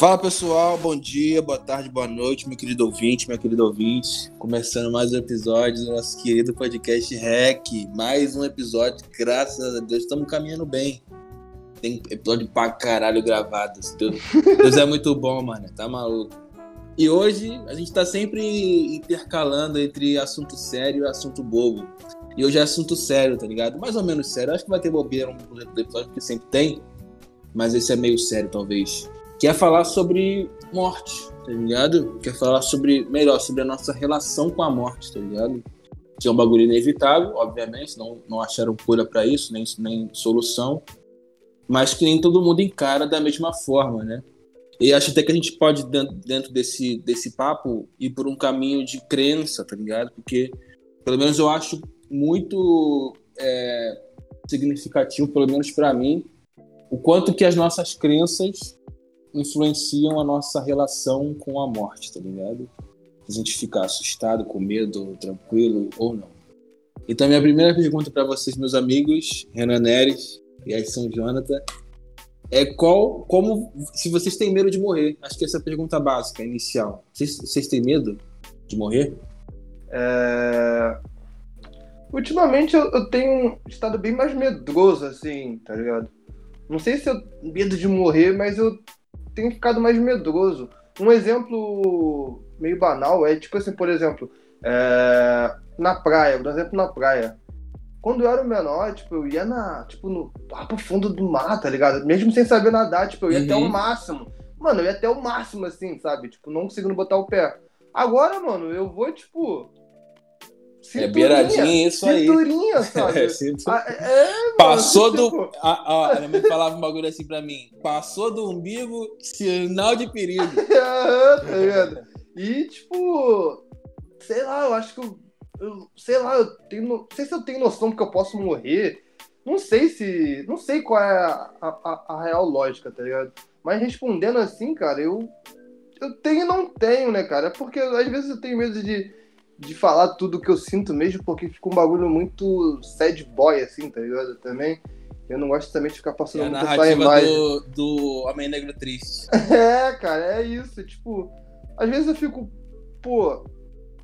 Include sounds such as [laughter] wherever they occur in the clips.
Fala pessoal, bom dia, boa tarde, boa noite, meu querido ouvinte, minha querida ouvinte. Começando mais um episódio do nosso querido podcast REC. Mais um episódio, graças a Deus, estamos caminhando bem. Tem episódio pra caralho gravado. Deus, Deus é muito bom, mano, tá maluco. E hoje a gente tá sempre intercalando entre assunto sério e assunto bobo. E hoje é assunto sério, tá ligado? Mais ou menos sério. Acho que vai ter bobeira no episódio, porque sempre tem. Mas esse é meio sério, talvez quer falar sobre morte, tá ligado? Quer falar sobre, melhor, sobre a nossa relação com a morte, tá ligado? Que é um bagulho inevitável, obviamente, não, não acharam cura para isso, nem, nem solução, mas que nem todo mundo encara da mesma forma, né? E acho até que a gente pode, dentro desse, desse papo, ir por um caminho de crença, tá ligado? Porque, pelo menos eu acho muito é, significativo, pelo menos para mim, o quanto que as nossas crenças influenciam a nossa relação com a morte, tá ligado? A gente fica assustado, com medo, tranquilo ou não. Então, minha primeira pergunta para vocês, meus amigos, Renan Neres e São Jonathan, é qual, como, se vocês têm medo de morrer? Acho que essa é a pergunta básica, inicial. Vocês, vocês têm medo de morrer? É... Ultimamente eu, eu tenho estado bem mais medroso, assim, tá ligado? Não sei se eu medo de morrer, mas eu tenho ficado mais medroso. Um exemplo meio banal é tipo assim, por exemplo, é, na praia, por exemplo na praia. Quando eu era menor, tipo, eu ia na, tipo, no, lá pro fundo do mar, tá ligado? Mesmo sem saber nadar, tipo, eu ia uhum. até o máximo. Mano, eu ia até o máximo, assim, sabe? Tipo, não conseguindo botar o pé. Agora, mano, eu vou, tipo, é beiradinha isso aí. Cinturinha, sabe? [laughs] É, cinturinha. Ah, é, mano, Passou do. Tipo... A, a, minha mãe falava um bagulho assim pra mim. Passou do umbigo, sinal de perigo. [laughs] tá ligado? E, tipo. Sei lá, eu acho que eu. eu sei lá, eu tenho. Não sei se eu tenho noção que eu posso morrer. Não sei se. Não sei qual é a, a, a real lógica, tá ligado? Mas respondendo assim, cara, eu. Eu tenho e não tenho, né, cara? É porque às vezes eu tenho medo de de falar tudo que eu sinto mesmo, porque fica um bagulho muito sad boy, assim, tá ligado? Também. Eu não gosto também de ficar passando é muito essa imagem. Do, do Homem Negro Triste. [laughs] É, cara, é isso. Tipo, às vezes eu fico, pô,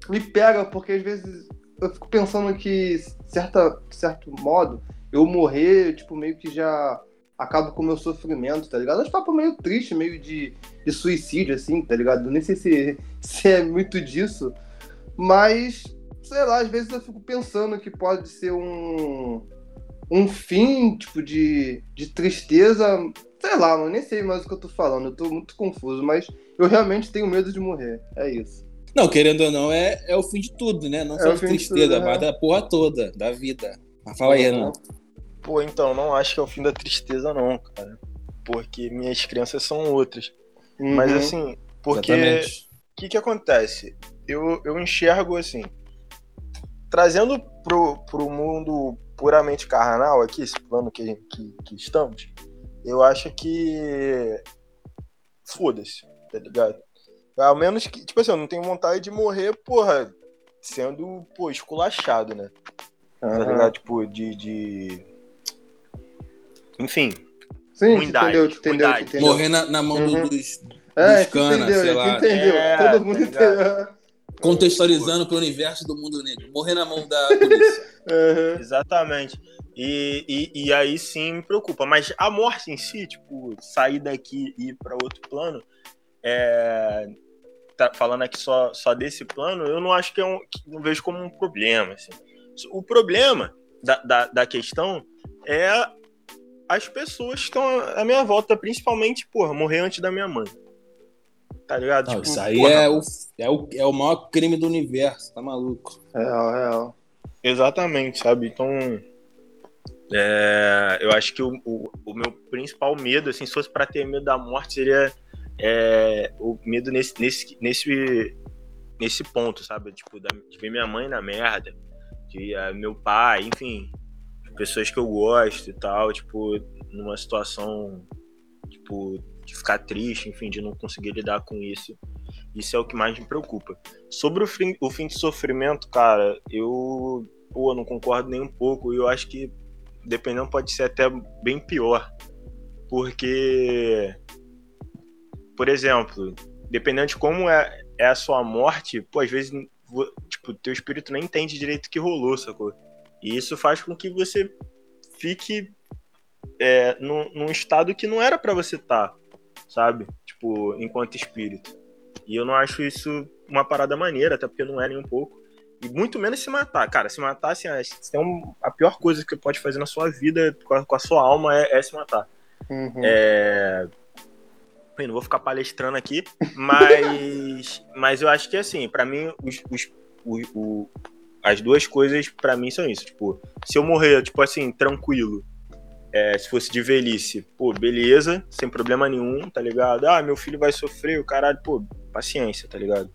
me pega, porque às vezes eu fico pensando que, certa, certo modo, eu morrer, tipo, meio que já acabo com o meu sofrimento, tá ligado? Acho papo meio triste, meio de, de suicídio, assim, tá ligado? Nem sei se, [laughs] se é muito disso, mas, sei lá, às vezes eu fico pensando que pode ser um, um fim, tipo, de, de tristeza. Sei lá, eu nem sei mais o que eu tô falando, eu tô muito confuso, mas eu realmente tenho medo de morrer. É isso. Não, querendo ou não, é, é o fim de tudo, né? Não é só de tristeza, tudo, mas é. da porra toda, da vida. Mas fala aí, Renan. Pô, então, não acho que é o fim da tristeza, não, cara. Porque minhas crenças são outras. Uhum. Mas assim, porque. O que que acontece? Eu, eu enxergo assim, trazendo pro, pro mundo puramente carnal aqui, esse plano que, que, que estamos, eu acho que foda-se, tá ligado? Ao menos que, tipo assim, eu não tenho vontade de morrer, porra, sendo, pô, esculachado, né? Uhum. Tá ligado? Tipo, de. de... Enfim. Sim, entendeu, entendeu, entendeu. Morrer na, na mão uhum. dos, é, dos canas, sei lá. Entendeu, é, todo mundo tá entendeu contextualizando para o universo do mundo negro. Morrer na mão da polícia. [laughs] uhum. Exatamente. E, e, e, aí sim me preocupa. Mas a morte em si, tipo, sair daqui e ir para outro plano, é, tá falando aqui só, só desse plano, eu não acho que é um. não vejo como um problema. Assim. O problema da, da, da questão é as pessoas que estão à minha volta, principalmente, porra, morrer antes da minha mãe. Tá ligado? Não, tipo, isso aí é o, é, o, é o maior crime do universo, tá maluco? Real, real. Exatamente, sabe? Então. É, eu acho que o, o, o, meu principal medo, assim, se fosse pra ter medo da morte, seria é, o medo nesse, nesse, nesse, nesse ponto, sabe? Tipo, da, de ver minha mãe na merda, de uh, meu pai, enfim, pessoas que eu gosto e tal, tipo, numa situação, tipo, de ficar triste, enfim, de não conseguir lidar com isso. Isso é o que mais me preocupa. Sobre o fim, o fim de sofrimento, cara, eu pô, não concordo nem um pouco. Eu acho que, dependendo, pode ser até bem pior. Porque por exemplo, dependendo de como é, é a sua morte, pô, às vezes, tipo, teu espírito nem entende direito o que rolou, sacou? E isso faz com que você fique é, num, num estado que não era para você estar, tá, sabe? Tipo, enquanto espírito. E eu não acho isso uma parada maneira, até porque não é nem um pouco. E muito menos se matar. Cara, se matar, assim, é um, a pior coisa que você pode fazer na sua vida com a, com a sua alma é, é, se matar. Uhum. É... Bem, não vou ficar palestrando aqui, mas, [laughs] mas eu acho que, assim, para mim, os, os, o, o, as duas coisas, para mim, são isso. Tipo, se eu morrer, tipo assim, tranquilo, é, se fosse de velhice, pô, beleza, sem problema nenhum, tá ligado? Ah, meu filho vai sofrer, o caralho, pô, paciência, tá ligado?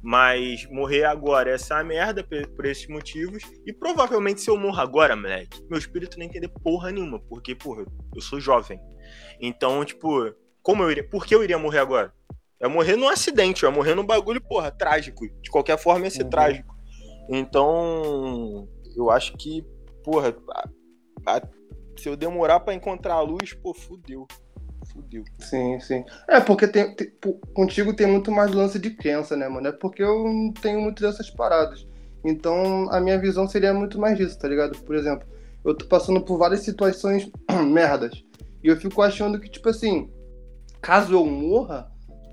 Mas morrer agora essa é a merda por, esses motivos. E provavelmente se eu morro agora, moleque, meu espírito não entender porra nenhuma. Porque, porra, eu sou jovem. Então, tipo, como eu iria. Por que eu iria morrer agora? Ia morrer num acidente, ia morrer num bagulho, porra, trágico. De qualquer forma ia ser uhum. trágico. Então, eu acho que, porra, a, a, se eu demorar para encontrar a luz, pô, fudeu. Fudeu. Sim, sim. É, porque tem, tem, contigo tem muito mais lance de crença, né, mano? É porque eu não tenho muito dessas paradas. Então, a minha visão seria muito mais disso, tá ligado? Por exemplo, eu tô passando por várias situações [clears throat] merdas. E eu fico achando que, tipo assim, caso eu morra,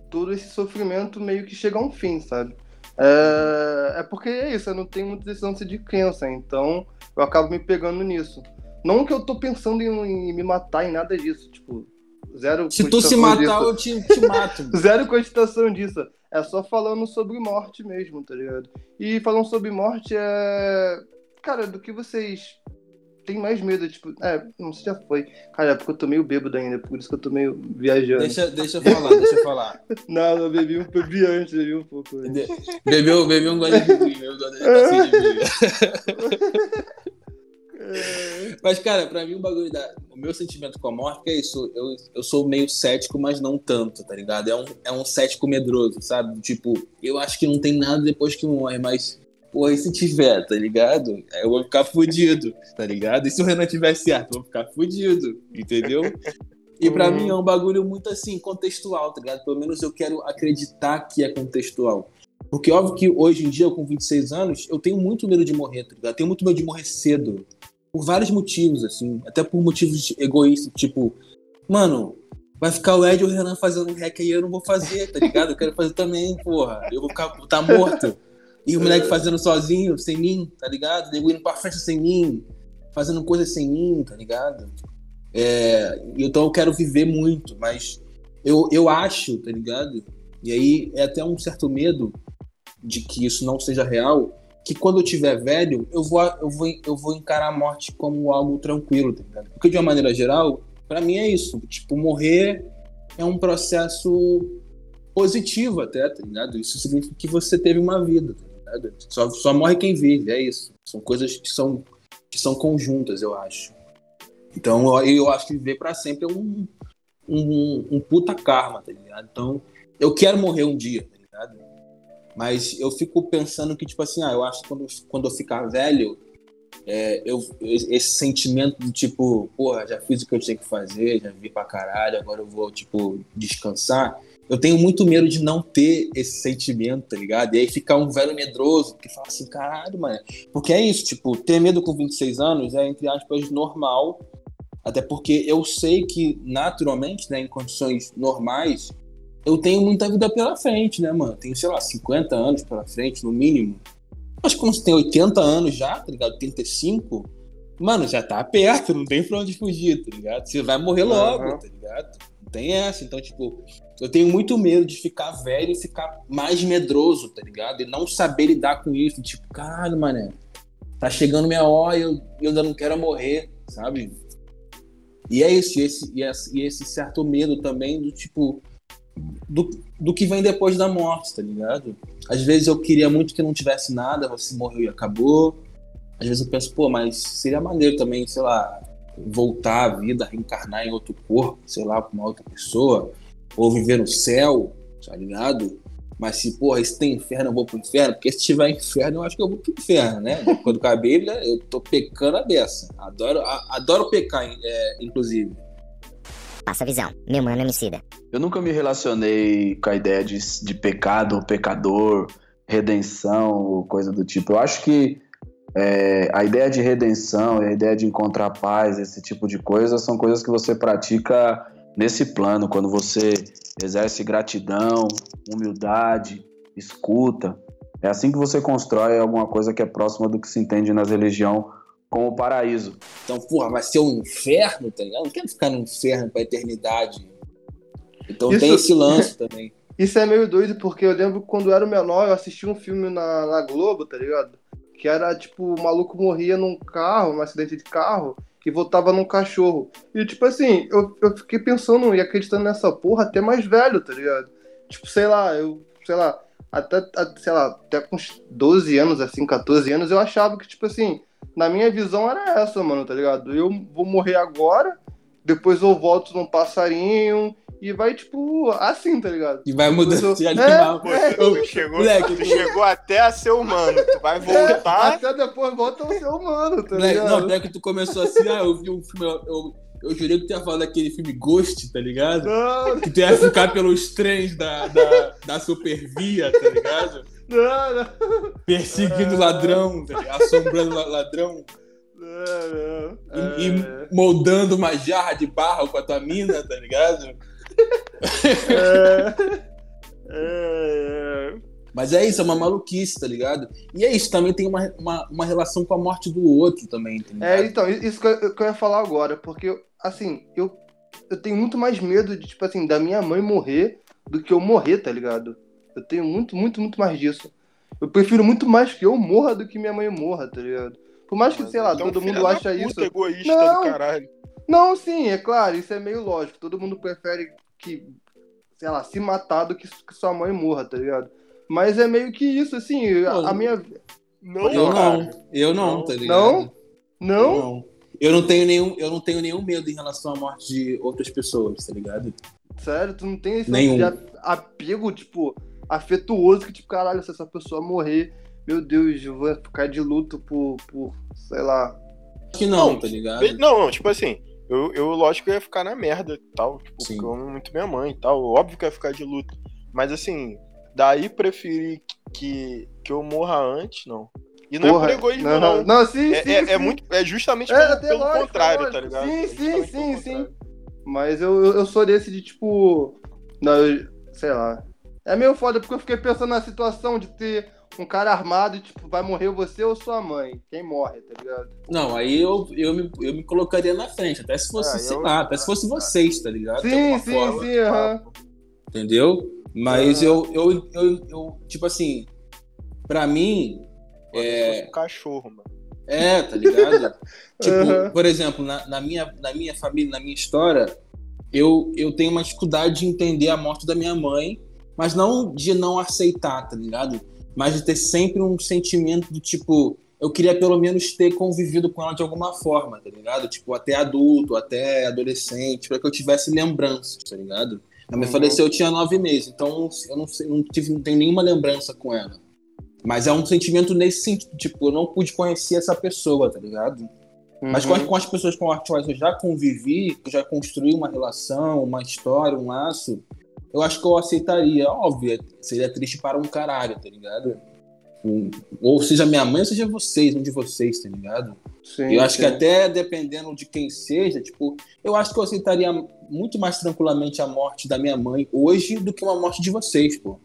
todo esse sofrimento meio que chega a um fim, sabe? É, é porque é isso, eu não tenho desse lance de crença, então eu acabo me pegando nisso. Não que eu tô pensando em, em me matar em nada disso, tipo, zero. Se tu se matar, disso. eu te, te mato. [laughs] zero cogitação disso. É só falando sobre morte mesmo, tá ligado? E falando sobre morte é. Cara, do que vocês têm mais medo? Tipo, é, não sei se já foi. Cara, é porque eu tô meio bêbado ainda, por isso que eu tô meio viajando. Deixa, deixa eu falar, deixa eu falar. [laughs] não, bebi, um, bebi antes, bebi um pouco antes. Bebeu, bebi um gole de vinho, gosto de [laughs] Mas, cara, pra mim o bagulho da. O meu sentimento com a morte é isso. Eu, eu sou meio cético, mas não tanto, tá ligado? É um, é um cético medroso, sabe? Tipo, eu acho que não tem nada depois que morre, mas. Pô, e se tiver, tá ligado? Eu vou ficar fudido, tá ligado? E se o Renan tiver certo, eu vou ficar fudido, entendeu? E para mim é um bagulho muito assim, contextual, tá ligado? Pelo menos eu quero acreditar que é contextual. Porque óbvio que hoje em dia, com 26 anos, eu tenho muito medo de morrer, tá ligado? Eu tenho muito medo de morrer cedo por vários motivos, assim, até por motivos egoístas, tipo, mano, vai ficar o Ed e o Renan fazendo um hack aí, eu não vou fazer, tá ligado? Eu quero fazer também, porra. Eu vou ficar tá morto. E o moleque fazendo sozinho, sem mim, tá ligado? Nego indo pra festa sem mim, fazendo coisas sem mim, tá ligado? É, então eu quero viver muito, mas eu, eu acho, tá ligado? E aí é até um certo medo de que isso não seja real, que quando eu tiver velho, eu vou, eu vou, eu vou encarar a morte como algo tranquilo, tá ligado? Porque de uma maneira geral, para mim é isso. Tipo, morrer é um processo positivo até, tá ligado? Isso significa que você teve uma vida, tá ligado? Só, só morre quem vive, é isso. São coisas que são, que são conjuntas, eu acho. Então, eu, eu acho que viver para sempre é um, um, um puta karma, tá ligado? Então, eu quero morrer um dia? Mas eu fico pensando que, tipo assim, ah, eu acho que quando, quando eu ficar velho, é, eu, esse sentimento do tipo, porra, já fiz o que eu tinha que fazer, já vi pra caralho, agora eu vou, tipo, descansar. Eu tenho muito medo de não ter esse sentimento, tá ligado? E aí ficar um velho medroso que fala assim, caralho, mano. Porque é isso, tipo, ter medo com 26 anos é, entre aspas, normal. Até porque eu sei que, naturalmente, né, em condições normais, eu tenho muita vida pela frente, né, mano? Tenho, sei lá, 50 anos pela frente, no mínimo. Que quando você tem 80 anos já, tá ligado? 35, mano, já tá perto, não tem pra onde fugir, tá ligado? Você vai morrer logo, uhum. tá ligado? Não tem essa. Então, tipo, eu tenho muito medo de ficar velho e ficar mais medroso, tá ligado? E não saber lidar com isso. Tipo, caralho, mané, tá chegando minha hora e eu, eu ainda não quero morrer, sabe? E é isso, e esse, e esse, e esse certo medo também do tipo do, do que vem depois da morte, tá ligado? Às vezes eu queria muito que não tivesse nada, você morreu e acabou. Às vezes eu penso, pô, mas seria maneiro também, sei lá, voltar à vida, reencarnar em outro corpo, sei lá, com uma outra pessoa, ou viver no céu, tá ligado? Mas se, porra, se tem inferno, eu vou pro inferno, porque se tiver inferno, eu acho que eu vou pro inferno, né? Quando com a Bíblia, eu tô pecando a beça. Adoro, a, adoro pecar, é, inclusive. Passa a visão. Meu mano Emicida. Eu nunca me relacionei com a ideia de, de pecado, pecador, redenção, coisa do tipo. Eu acho que é, a ideia de redenção, a ideia de encontrar paz, esse tipo de coisa, são coisas que você pratica nesse plano, quando você exerce gratidão, humildade, escuta. É assim que você constrói alguma coisa que é próxima do que se entende nas religiões como o paraíso. Então, porra, vai ser um inferno, tá ligado? Não quero ficar no inferno pra eternidade. Então Isso... tem esse lance também. [laughs] Isso é meio doido, porque eu lembro quando eu era menor, eu assisti um filme na, na Globo, tá ligado? Que era tipo, o maluco morria num carro, num acidente de carro, e voltava num cachorro. E tipo assim, eu, eu fiquei pensando e acreditando nessa porra até mais velho, tá ligado? Tipo, sei lá, eu, sei lá, até, sei lá, até com uns 12 anos, assim, 14 anos, eu achava que, tipo assim, na minha visão era essa, mano, tá ligado? Eu vou morrer agora, depois eu volto num passarinho, e vai, tipo, assim, tá ligado? E vai mudando de animal. É, é. Tu, chegou, Moleque, tu chegou até a ser humano. Tu vai voltar. É, até depois volta a ser humano, tá Moleque, ligado? Não, até que tu começou assim, ah, eu vi um filme. Eu, eu, eu jurei que tu ia falar daquele filme Ghost, tá ligado? Não. Que tu ia ficar pelos trens da, da, da Supervia, tá ligado? Não, não. Perseguindo ladrão, tá assombrando ladrão. Não, não. E, e moldando uma jarra de barro com a tua mina, tá ligado? É. é... É... Mas é isso, é uma maluquice, tá ligado? E é isso, também tem uma, uma, uma relação com a morte do outro também, tá É, então, isso que eu, que eu ia falar agora, porque, assim, eu, eu tenho muito mais medo de, tipo assim, da minha mãe morrer do que eu morrer, tá ligado? Eu tenho muito, muito, muito mais disso. Eu prefiro muito mais que eu morra do que minha mãe morra, tá ligado? Por mais que, sei lá, então, todo mundo acha isso. egoísta não, do caralho. Não, sim, é claro, isso é meio lógico. Todo mundo prefere que, sei lá, se matar do que, que sua mãe morra, tá ligado? Mas é meio que isso, assim, a, a minha. Não, eu não, eu não, tá ligado? Não? Não? Eu não. Eu não tenho nenhum, eu não tenho nenhum medo em relação à morte de outras pessoas, tá ligado? Sério, tu não tem esse nenhum. de apego, tipo, afetuoso que, tipo, caralho, se essa pessoa morrer, meu Deus, eu vou ficar de luto por, por sei lá. Que não, não tá ligado? Não, não, tipo assim, eu, eu, lógico, eu ia ficar na merda e tal. Tipo, Sim. porque eu amo muito minha mãe e tal. Óbvio que eu ia ficar de luto. Mas assim, daí preferir que, que eu morra antes, não. E não Porra, é por egoísmo, não. Não, não sim, é, sim, é, sim. é, muito, é justamente é, pelo, pelo lógico, contrário, tá ligado? Sim, é sim, sim, sim. Mas eu, eu sou desse de tipo. Não, eu, sei lá. É meio foda porque eu fiquei pensando na situação de ter um cara armado e, tipo, vai morrer você ou sua mãe. Quem morre, tá ligado? Não, aí eu, eu, me, eu me colocaria na frente. Até se fosse, ah, sei eu... lá, até se fosse vocês, tá ligado? Sim, sim, forma, sim, aham. Entendeu? Mas eu, eu, eu, eu, tipo assim, pra mim. é... Um cachorro, mano. É, tá ligado? [laughs] tipo, uhum. por exemplo, na, na, minha, na minha família, na minha história, eu, eu tenho uma dificuldade de entender a morte da minha mãe, mas não de não aceitar, tá ligado? mas de ter sempre um sentimento do tipo, eu queria pelo menos ter convivido com ela de alguma forma, tá ligado? Tipo, até adulto, até adolescente, para que eu tivesse lembranças, tá ligado? A minha uhum. faleceu, eu tinha nove meses, então eu não, sei, não, tive, não tenho nenhuma lembrança com ela. Mas é um sentimento nesse sentido, tipo, eu não pude conhecer essa pessoa, tá ligado? Uhum. Mas com as, com as, pessoas com as quais eu já convivi, eu já construí uma relação, uma história, um laço, eu acho que eu aceitaria. Óbvio, seria triste para um caralho, tá ligado? Ou seja minha mãe, ou seja vocês, um de vocês, tá ligado? Sim, eu acho sim. que até dependendo de quem seja, tipo, eu acho que eu aceitaria muito mais tranquilamente a morte da minha mãe hoje do que uma morte de vocês, pô.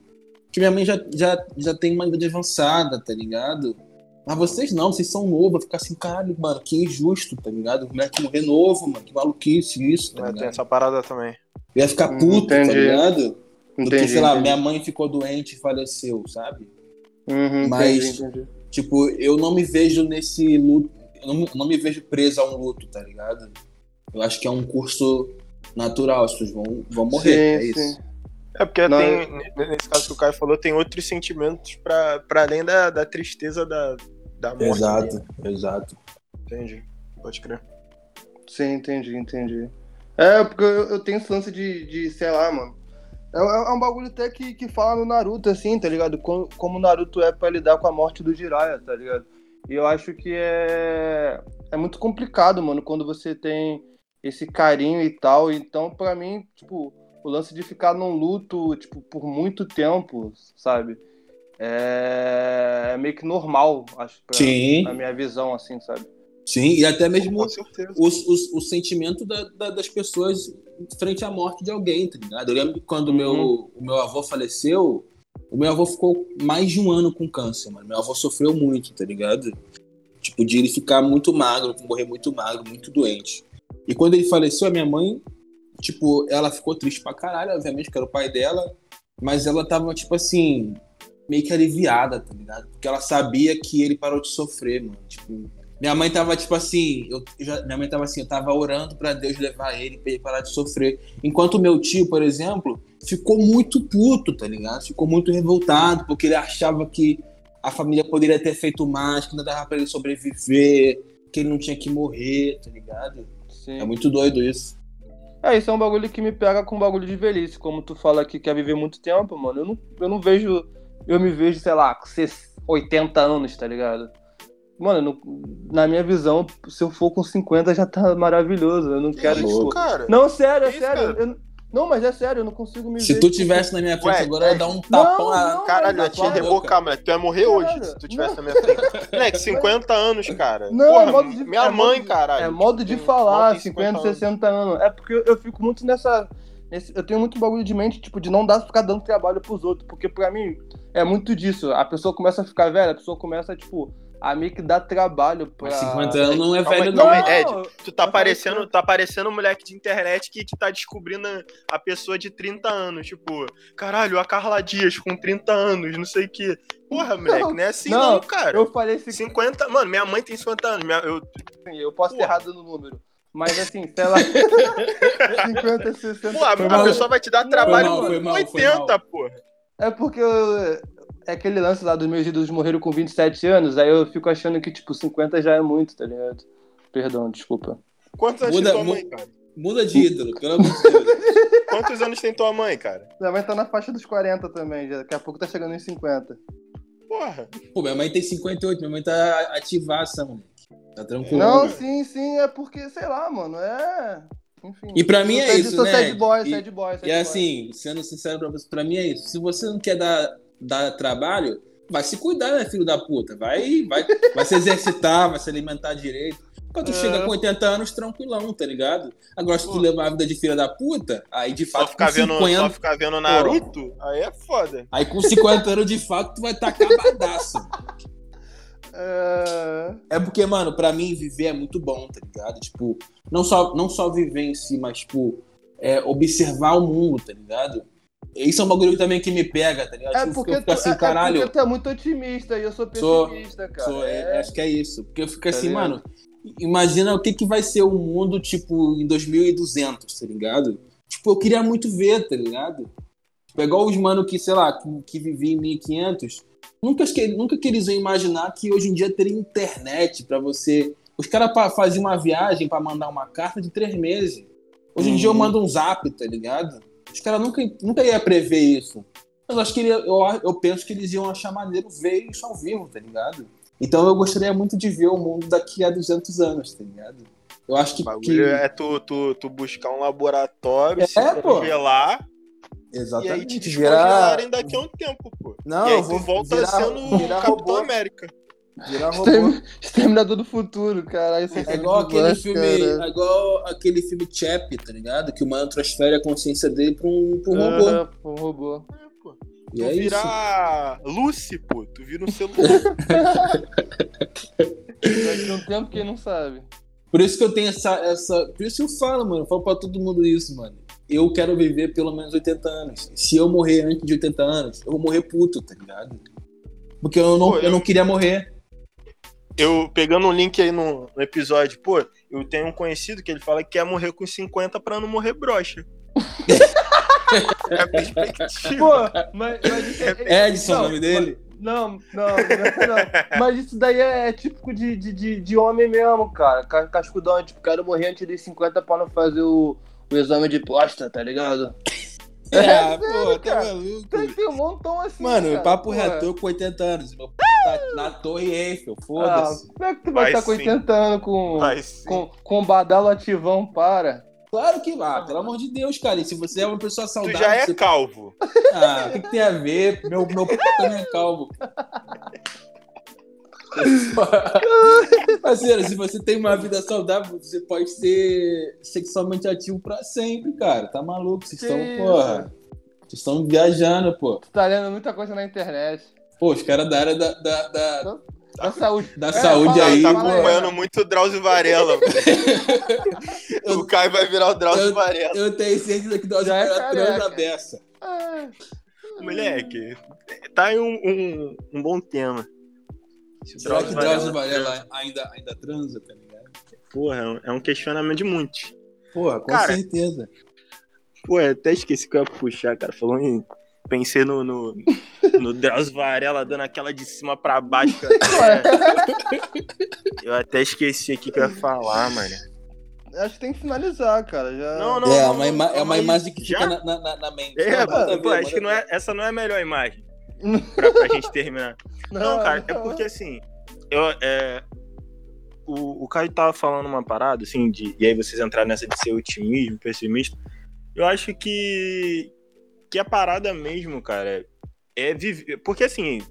Porque minha mãe já, já, já tem uma idade avançada, tá ligado? Mas vocês não, vocês são novos, vai ficar assim, caralho, mano, que injusto, tá ligado? O moleque morrer novo, mano, que maluquice isso, tá ligado? Tem essa parada também. Eu ia ficar puto, tá entendi. tá ligado? Entendi, Porque, sei lá, entendi. minha mãe ficou doente e faleceu, sabe? Uhum, Mas, entendi, tipo, eu não me vejo nesse luto, eu não, não, me vejo preso a um luto, tá ligado? Eu acho que é um curso natural, as pessoas vão, vão morrer, sim, é isso. Sim. É porque não, tem, nesse caso que o Caio falou, tem outros sentimentos para além da, da tristeza da, da morte. Exato, exato. Entendi, pode crer. Sim, entendi, entendi. É, porque eu, eu tenho esse lance de, de, sei lá, mano. É, é, um bagulho até que, que fala no Naruto, assim, tá ligado? Como, como o Naruto é pra lidar com a morte do Jiraiya, tá ligado? E eu acho que é, é muito complicado, mano, quando você tem esse carinho e tal. Então, para mim, tipo, o lance de ficar num luto, tipo, por muito tempo, sabe? É, é meio que normal, acho, pra, Sim. na minha visão, assim, sabe? Sim, e até mesmo o, o, o sentimento da, da- das pessoas frente à morte de alguém, tá ligado? Eu lembro que quando o meu, Uhum. o meu avô faleceu, o meu avô ficou mais de um ano com câncer, mano. Meu avô sofreu muito, tá ligado? Tipo, de ele ficar muito magro, morrer muito magro, muito doente. E quando ele faleceu, a minha mãe, tipo, ela ficou triste pra caralho, obviamente, que era o pai dela, mas ela tava, tipo assim, meio que aliviada, tá ligado? Porque ela sabia que ele parou de sofrer, mano. Tipo, minha mãe tava, tipo assim, eu já, minha mãe tava assim, eu tava orando pra Deus levar ele, pra ele parar de sofrer. Enquanto meu tio, por exemplo, ficou muito puto, tá ligado? Ficou muito revoltado, porque ele achava que a família poderia ter feito mais, que não dava pra ele sobreviver, que ele não tinha que morrer, tá ligado? Sim. É muito doido isso. É, isso é um bagulho que me pega com bagulho de velhice. Como tu fala que quer viver muito tempo, mano, eu não, eu não vejo. Eu me vejo, sei lá, com ses- 80 anos, tá ligado? Mano, não- na minha visão, se eu for com 50 já tá maravilhoso. Eu não quero, isso, tipo. cara? Não, sério, é isso, sério. eu- não, mas é sério, eu não consigo me Se ver. tu tipo, tivesse na minha frente Ué, agora, eu ia é- dar um tapão Não, na não, Caralho, eu para. rebocar, moleque. Tu ia morrer hoje Cara, se tu tivesse não. na minha frente. Moleque, 50 anos, cara. Não, Porra, é modo de, minha é mãe, modo de- caralho. É modo de Tem- falar, tem 50, 50 60 anos. É porque eu, eu fico muito nessa. nesse- eu tenho muito bagulho de mente, tipo, de não dar ficar dando trabalho pros outros. Porque pra mim é muito disso. A pessoa começa a ficar velha, a pessoa começa, tipo, a meio que dar trabalho pra. Mas 50 anos não é Calma velho, calma não. aí, Ed, Tu tá falei parecendo, tá parecendo um moleque de internet que, que tá descobrindo a- pessoa de 30 anos. Tipo, caralho, a Carla Dias com 30 anos, não sei o quê. Porra, moleque, não é assim Não, não, cara. Eu falei assim, 50. Mano, minha mãe tem 50 anos. minha- eu, eu posso ter Porra. errado no número. Mas assim, sei lá. [laughs] 50, 60. Pô, a, pessoa vai te dar Não, trabalho mal, com foi mal, foi 80, mal. porra. É porque eu- é aquele lance lá dos meus ídolos morreram com 27 anos, aí eu fico achando que, tipo, 50 já é muito, tá ligado? Perdão, desculpa. Quantos anos Muda- tem tua mãe, cara? Muda de ídolo, pelo amor de Deus. [laughs] Quantos anos tem tua mãe, cara? Minha mãe tá na faixa dos 40 também, já. daqui a pouco tá chegando em 50. Porra. Pô, minha mãe tem 58, minha mãe tá ativaça, moleque. Tá tranquilo. Não, mano. sim, sim, é porque, sei lá, mano, é. Enfim. E pra mim é isso, né? sad boy, E- sad boy, sad E boy. assim, sendo sincero pra você, pra mim é isso. Se você não quer dar, dar trabalho, vai se cuidar, né, filho da puta? Vai, vai, vai se exercitar, vai se alimentar direito. Quando tu É. chega com 80 anos, tranquilão, tá ligado? Agora, se tu Pô. levar a vida de filha da puta, aí de Só fato ficar, com vendo, 50, só ficar vendo Naruto, aí é foda. aí com 50 anos de fato tu vai estar tá acabadaço. É... É porque, mano, pra mim viver é muito bom, tá ligado? Tipo, não só, não só viver em si, mas, tipo, é, observar o mundo, tá ligado? Isso é um bagulho também que me pega, tá ligado? É Tipo, porque, eu fico assim, é- é caralho. porque tu é muito otimista e eu sou Sou- pessimista, cara. Sou- é, É- acho que é isso. Porque eu fico Tá assim, ligado? mano, imagina o que, que vai ser o mundo, tipo, em 2200, tá ligado? Tipo, eu queria muito ver, tá ligado? Tipo, é igual os mano que, sei lá, que, que viviam em 1500. Nunca, que- nunca que eles iam imaginar que hoje em dia teria internet pra você. Os caras faziam uma viagem pra mandar uma carta de três meses. Hoje em dia eu Uhum. mando um zap, tá ligado? Os caras nunca, nunca iam prever isso. Mas eu acho que ele- eu, eu penso que eles iam achar maneiro ver isso ao vivo, tá ligado? Então eu gostaria muito de ver o mundo daqui a 200 anos, tá ligado? Eu acho que. O bagulho que- é tu, tu, tu buscar um laboratório, É, se pô. Congelar e aí Exatamente. te Virar- daqui a um tempo, pô. Não, e aí vou volta virar, sendo o virar Capitão robô. América. Virar robô. Extermin- Exterminador do futuro, caralho. isso É igual aquele filme. cara. É igual aquele filme Chap, tá ligado? Que o mano transfere a consciência dele pra um, pra um robô. Aham, um robô. É, pô. E Tu é isso. virar Lucy, pô. Tu vira um celular. [laughs] Daqui a um tempo, quem não sabe. Por isso que eu tenho essa, essa. Por isso que eu falo, mano. Eu falo pra todo mundo isso, mano. Eu quero viver pelo menos 80 anos. Se eu morrer antes de 80 anos, eu vou morrer puto, tá ligado? Porque eu não, Pô, eu eu- não queria morrer. eu pegando um link aí no, no episódio, pô, eu tenho um conhecido que ele fala que quer morrer com 50 pra não morrer broxa. é a perspectiva. Pô, mas, mas isso é, Edson, o nome dele? Não, não, não, não. Mas isso daí é, típico de, de, de, de homem mesmo, cara. Ca- Cascudão, tipo, quero morrer antes dos 50 pra não fazer o, o exame de posta, tá ligado? [laughs] É, sério, pô, tá cara. maluco. Tem, tem um montão assim. Mano, cara, papo reto, eu com 80 anos. Meu p tá na, Torre Eiffel, foda-se. Ah, como é que tu vai, Vai estar com sim. 80 anos com, com, com badalo ativão para? Claro que vai, pelo amor de Deus, cara. E se você é uma pessoa Tu saudável. já é você... calvo. Ah, o que, que tem a ver? Meu, meu pai também é calvo. [laughs] Parceiro, se você tem uma vida saudável, você pode ser sexualmente ativo pra sempre, cara. Tá maluco? Vocês estão, porra. Vocês estão viajando, pô. Tu tá lendo muita coisa na internet. Pô, os caras da área da, da, da, Da saúde. da É, saúde aí, tá acompanhando muito o Drauzio Varela. [laughs] o Caio vai virar o Drauzio Eu- Varela. Eu tenho certeza que dá Já é uma careca. na beça. É. Moleque, tá aí um, um, um bom tema. Se o Será que Drauzio Drauzio Varela- ainda, ainda transa, tá ligado? Porra, é um- é um questionamento de muitos. Porra, com Cara, certeza. Pô, eu até esqueci que eu ia puxar, cara. Falou em. Pensei no, no, no Drauzio Varela dando aquela de cima pra baixo. cara. [laughs] Eu até esqueci aqui que eu ia falar, mano. Acho que tem que finalizar, cara. Já... Não, não, é, não, uma não, ima- é uma imagem que Já? fica na, na, na- mente. É, Não, manda pô, ver, acho que não é, essa não é a melhor imagem pra, pra gente terminar. [laughs] Não, cara, é não. porque assim, eu, é, o, o Caio tava falando uma parada, assim, de, e aí vocês entraram nessa de ser otimismo, pessimista. Eu acho que, que a parada mesmo, cara, é viver. Porque assim,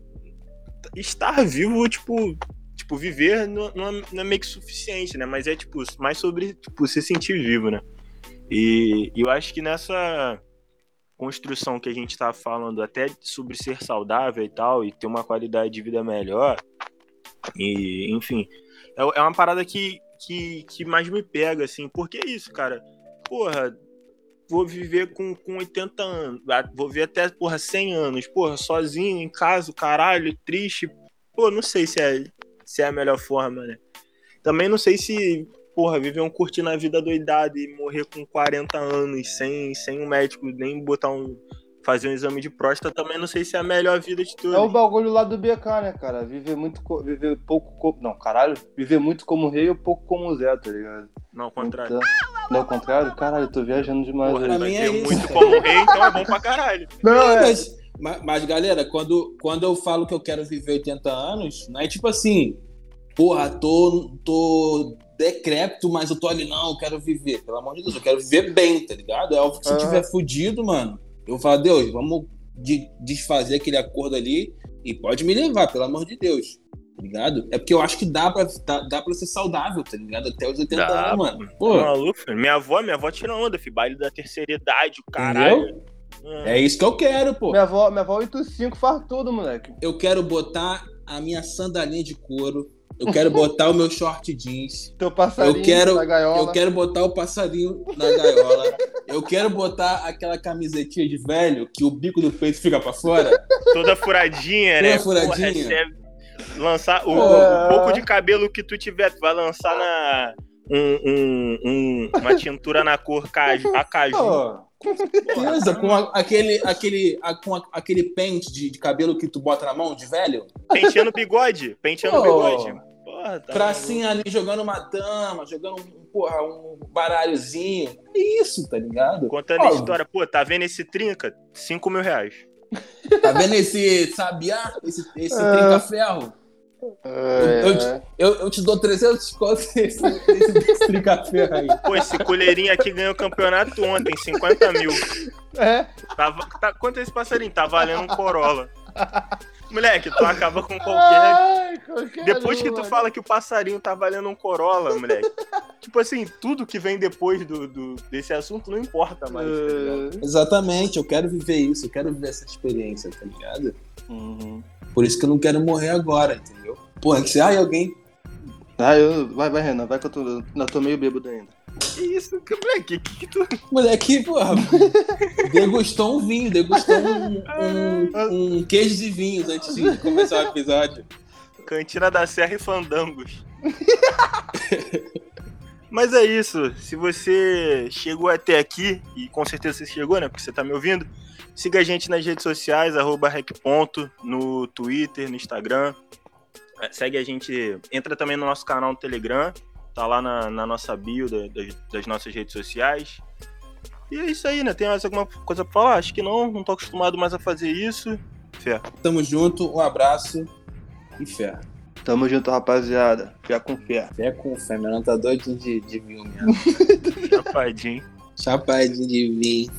estar vivo, tipo, tipo viver não, não é- não é meio que suficiente, né? Mas é, tipo, mais sobre tipo, se sentir vivo, né? E, e eu acho que nessa construção que a gente tá falando até sobre ser saudável e tal, e ter uma qualidade de vida melhor, e enfim, é, é uma parada que, que, que mais me pega, assim, porque é isso, cara. Porra, vou viver com, com 80 anos, vou viver até, porra, 100 anos, porra, sozinho, em casa, caralho, triste. Pô, não sei se é, se é a melhor forma, né? Também não sei se, porra, viver um curtindo a vida doidada e morrer com 40 anos sem, sem um médico nem botar um. fazer um exame de próstata, também não sei se é a melhor vida de É o bagulho lá do BK, né, cara? Viver muito. Viver pouco. co- Não, caralho. Viver muito como rei ou pouco como Zé, tá ligado? Não, ao contrário. Então- Não, ao contrário? Caralho, eu tô viajando demais. Porra, aí. pra mim é isso, muito como rei, então é bom pra caralho. [laughs] Não, é. Mas, mas, mas, galera, quando, quando eu falo que eu quero viver 80 anos, não é tipo assim, porra, tô, tô decrépito, mas eu tô ali, não, eu quero viver. Pelo amor de Deus, eu quero viver bem, tá ligado? É óbvio que se eu Aham. tiver fudido, mano, eu vou falar, Deus, vamos de- desfazer aquele acordo ali e pode me levar, pelo amor de Deus. Tá ligado? É porque eu acho que dá pra, dá, dá pra ser saudável, tá ligado? Até os 80 Dá, anos, mano. Tá Pô, maluco? Minha avó, minha avó tira onda, filho. Baile da terceira idade, o caralho. Hum. é isso que eu quero, pô. Minha avó, minha avó 85 faz tudo, moleque. eu quero botar a minha sandalinha de couro, eu quero botar o meu short jeans, Teu passarinho Eu quero- na gaiola. eu quero botar o passarinho na gaiola, eu quero botar aquela camisetinha de velho que o bico do peito fica pra fora. Toda furadinha, Toda né? furadinha. Porra, cê- lançar o, É. o pouco de cabelo que tu tiver, tu vai lançar na. Um, um- um- uma tintura na cor caju, a caju. Pô, Com certeza, com a- aquele, aquele, a- com a- aquele pente de, de cabelo que tu bota na mão de velho. Penteando bigode. Penteando Pô. bigode. Porra, tá Pracinha ali jogando uma dama, jogando um, porra, um baralhozinho. É isso, tá ligado? Contando a história, pô, tá vendo esse trinca? 5 mil reais. Tá vendo esse sabiá? Esse, esse É. trinca-ferro? É, Eu, te- eu, eu te dou 300 contos esse, esse, desse trinca-ferro aí. Pô, esse colheirinho aqui ganhou o campeonato ontem, 50 mil. é. Tava, tá, quanto é esse passarinho? Tá valendo um Corolla. Moleque, tu acaba com qualquer. Ai, qualquer Depois que tu mano. fala que o passarinho tá valendo um Corolla, moleque. tipo assim, tudo que vem depois do, do- desse assunto não importa mais. tá ligado? É. Exatamente, eu quero viver isso, eu quero viver essa experiência, tá ligado? Uhum. Por isso que eu não quero morrer agora, entendeu? Porra, que se ai, alguém. Ah, eu... Vai, vai, Renan, vai que eu tô, ainda tô meio bêbado ainda. Que isso, que- moleque? Que, que tu... Moleque, porra, [laughs] degustou um vinho, degustou um, um, um queijo de vinhos antes de começar o episódio. Cantina da Serra e Fandangos. [laughs] Mas é isso. Se você chegou até aqui, e com certeza você chegou, né? Porque você tá me ouvindo, siga a gente nas redes sociais, arroba RecPonto, no Twitter, no Instagram. É, Segue a gente, entra também no nosso canal no Telegram, tá lá na, na nossa bio da- das, das nossas redes sociais. E é isso aí, né? Tem mais alguma coisa pra falar? Acho que não, não tô acostumado mais a fazer isso. Fé. Tamo junto, um abraço e fé. Tamo junto, rapaziada. Fé com fé. Fé com fé. Meu nome tá doidinho de, de vinho mesmo. [laughs] Chapadinho. Chapadinho de vinho.